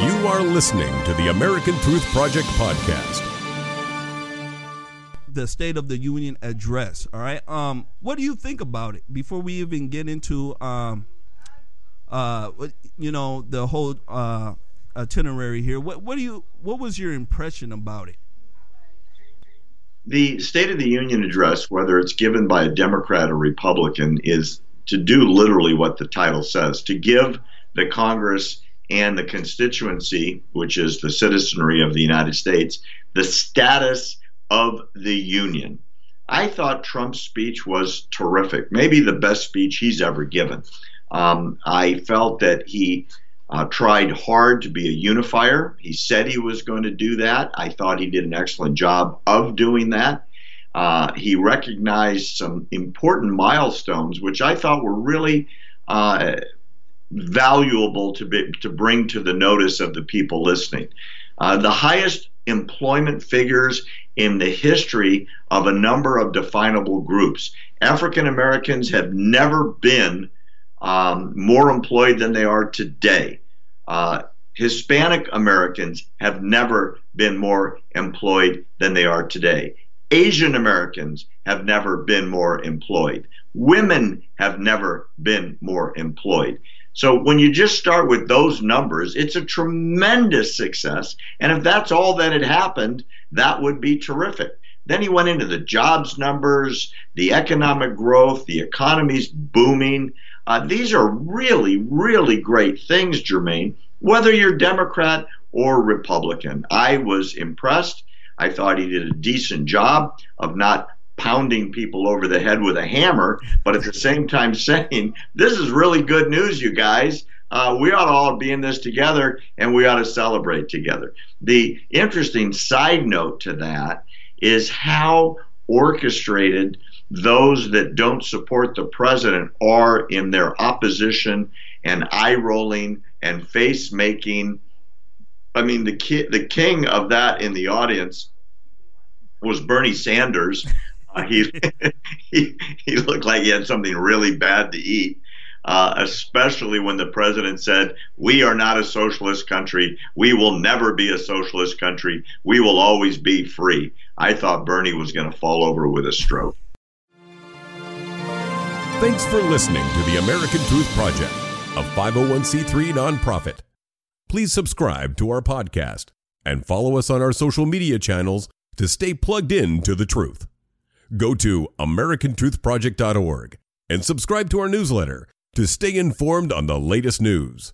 You are listening to the American Truth Project podcast. The State of the Union address. All right. Um, what do you think about it before we even get into um, uh, you know, the whole uh itinerary here? What what do you what was your impression about it? The State of the Union address, whether it's given by a Democrat or Republican, is to do literally what the title says to give the Congress and the constituency, which is the citizenry of the United States, the status of the Union. I thought Trump's speech was terrific, maybe the best speech he's ever given. Um, I felt that he uh, tried hard to be a unifier. He said he was going to do that. I thought he did an excellent job of doing that. Uh, he recognized some important milestones, which I thought were really uh, valuable to be, to bring to the notice of the people listening. Uh, the highest employment figures in the history of a number of definable groups. African Americans have never been um, more employed than they are today. Uh, Hispanic Americans have never been more employed than they are today. Asian Americans have never been more employed. Women have never been more employed. So when you just start with those numbers, it's a tremendous success. And if that's all that had happened, that would be terrific. Then he went into the jobs numbers, the economic growth, the economy's booming. Uh, these are really, really great things, Jermaine, whether you're Democrat or Republican. I was impressed. I thought he did a decent job of not pounding people over the head with a hammer, but at the same time saying, This is really good news, you guys. Uh, we ought to all be in this together and we ought to celebrate together. The interesting side note to that is how orchestrated those that don't support the president are in their opposition and eye rolling and face making. I mean, the ki- the king of that in the audience was Bernie Sanders. He, he he looked like he had something really bad to eat. Uh, especially when the president said, We are not a socialist country. We will never be a socialist country. We will always be free. I thought Bernie was going to fall over with a stroke. Thanks for listening to the American Truth Project, a 501c3 nonprofit. Please subscribe to our podcast and follow us on our social media channels to stay plugged in to the truth. Go to americantruthproject.org and subscribe to our newsletter to stay informed on the latest news.